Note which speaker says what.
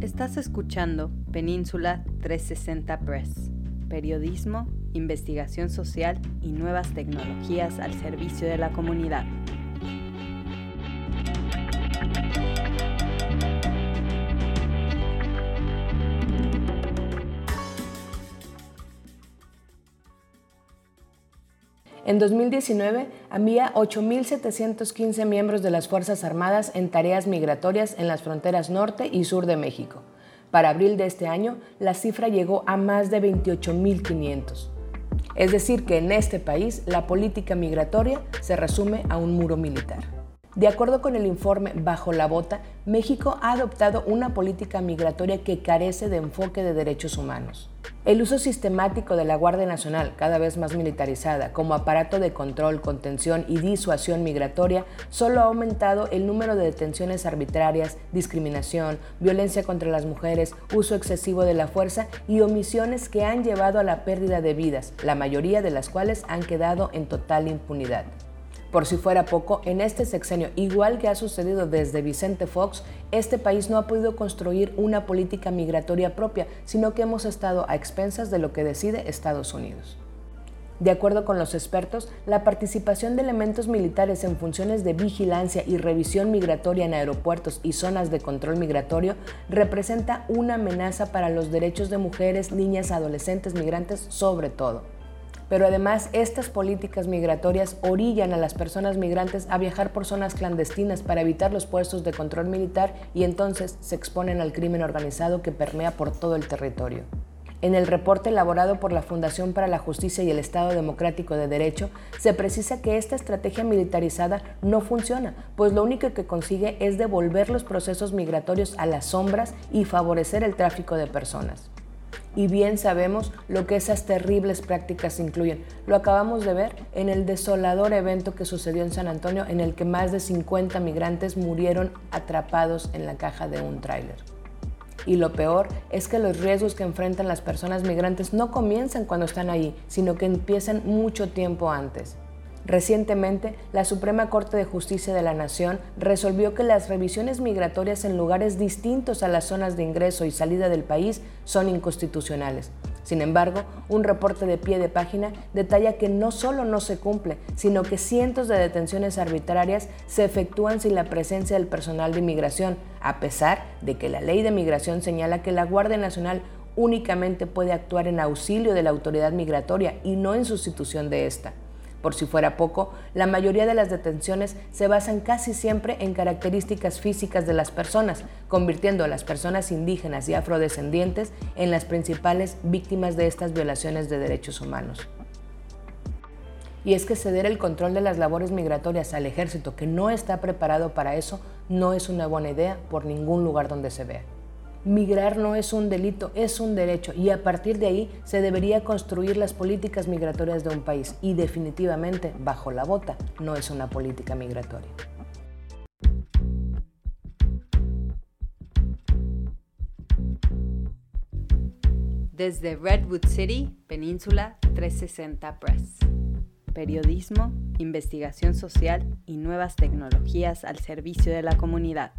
Speaker 1: Estás escuchando Península 360 Press, periodismo, investigación social y nuevas tecnologías al servicio de la comunidad.
Speaker 2: En 2019 había 8.715 miembros de las Fuerzas Armadas en tareas migratorias en las fronteras norte y sur de México. Para abril de este año, la cifra llegó a más de 28.500. Es decir, que en este país la política migratoria se resume a un muro militar. De acuerdo con el informe Bajo la Bota, México ha adoptado una política migratoria que carece de enfoque de derechos humanos. El uso sistemático de la Guardia Nacional, cada vez más militarizada, como aparato de control, contención y disuasión migratoria, solo ha aumentado el número de detenciones arbitrarias, discriminación, violencia contra las mujeres, uso excesivo de la fuerza y omisiones que han llevado a la pérdida de vidas, la mayoría de las cuales han quedado en total impunidad. Por si fuera poco, en este sexenio, igual que ha sucedido desde Vicente Fox, este país no ha podido construir una política migratoria propia, sino que hemos estado a expensas de lo que decide Estados Unidos. De acuerdo con los expertos, la participación de elementos militares en funciones de vigilancia y revisión migratoria en aeropuertos y zonas de control migratorio representa una amenaza para los derechos de mujeres, niñas, adolescentes, migrantes sobre todo pero además estas políticas migratorias orillan a las personas migrantes a viajar por zonas clandestinas para evitar los puestos de control militar y entonces se exponen al crimen organizado que permea por todo el territorio. En el reporte elaborado por la Fundación para la Justicia y el Estado Democrático de Derecho, se precisa que esta estrategia militarizada no funciona, pues lo único que consigue es devolver los procesos migratorios a las sombras y favorecer el tráfico de personas y bien sabemos lo que esas terribles prácticas incluyen. Lo acabamos de ver en el desolador evento que sucedió en San Antonio en el que más de 50 migrantes murieron atrapados en la caja de un tráiler. Y lo peor es que los riesgos que enfrentan las personas migrantes no comienzan cuando están ahí, sino que empiezan mucho tiempo antes. Recientemente, la Suprema Corte de Justicia de la Nación resolvió que las revisiones migratorias en lugares distintos a las zonas de ingreso y salida del país son inconstitucionales. Sin embargo, un reporte de pie de página detalla que no solo no se cumple, sino que cientos de detenciones arbitrarias se efectúan sin la presencia del personal de inmigración, a pesar de que la ley de migración señala que la Guardia Nacional únicamente puede actuar en auxilio de la autoridad migratoria y no en sustitución de esta. Por si fuera poco, la mayoría de las detenciones se basan casi siempre en características físicas de las personas, convirtiendo a las personas indígenas y afrodescendientes en las principales víctimas de estas violaciones de derechos humanos. Y es que ceder el control de las labores migratorias al ejército que no está preparado para eso no es una buena idea por ningún lugar donde se vea. Migrar no es un delito, es un derecho y a partir de ahí se debería construir las políticas migratorias de un país y definitivamente bajo la bota no es una política migratoria.
Speaker 1: Desde Redwood City, Península 360 Press. Periodismo, investigación social y nuevas tecnologías al servicio de la comunidad.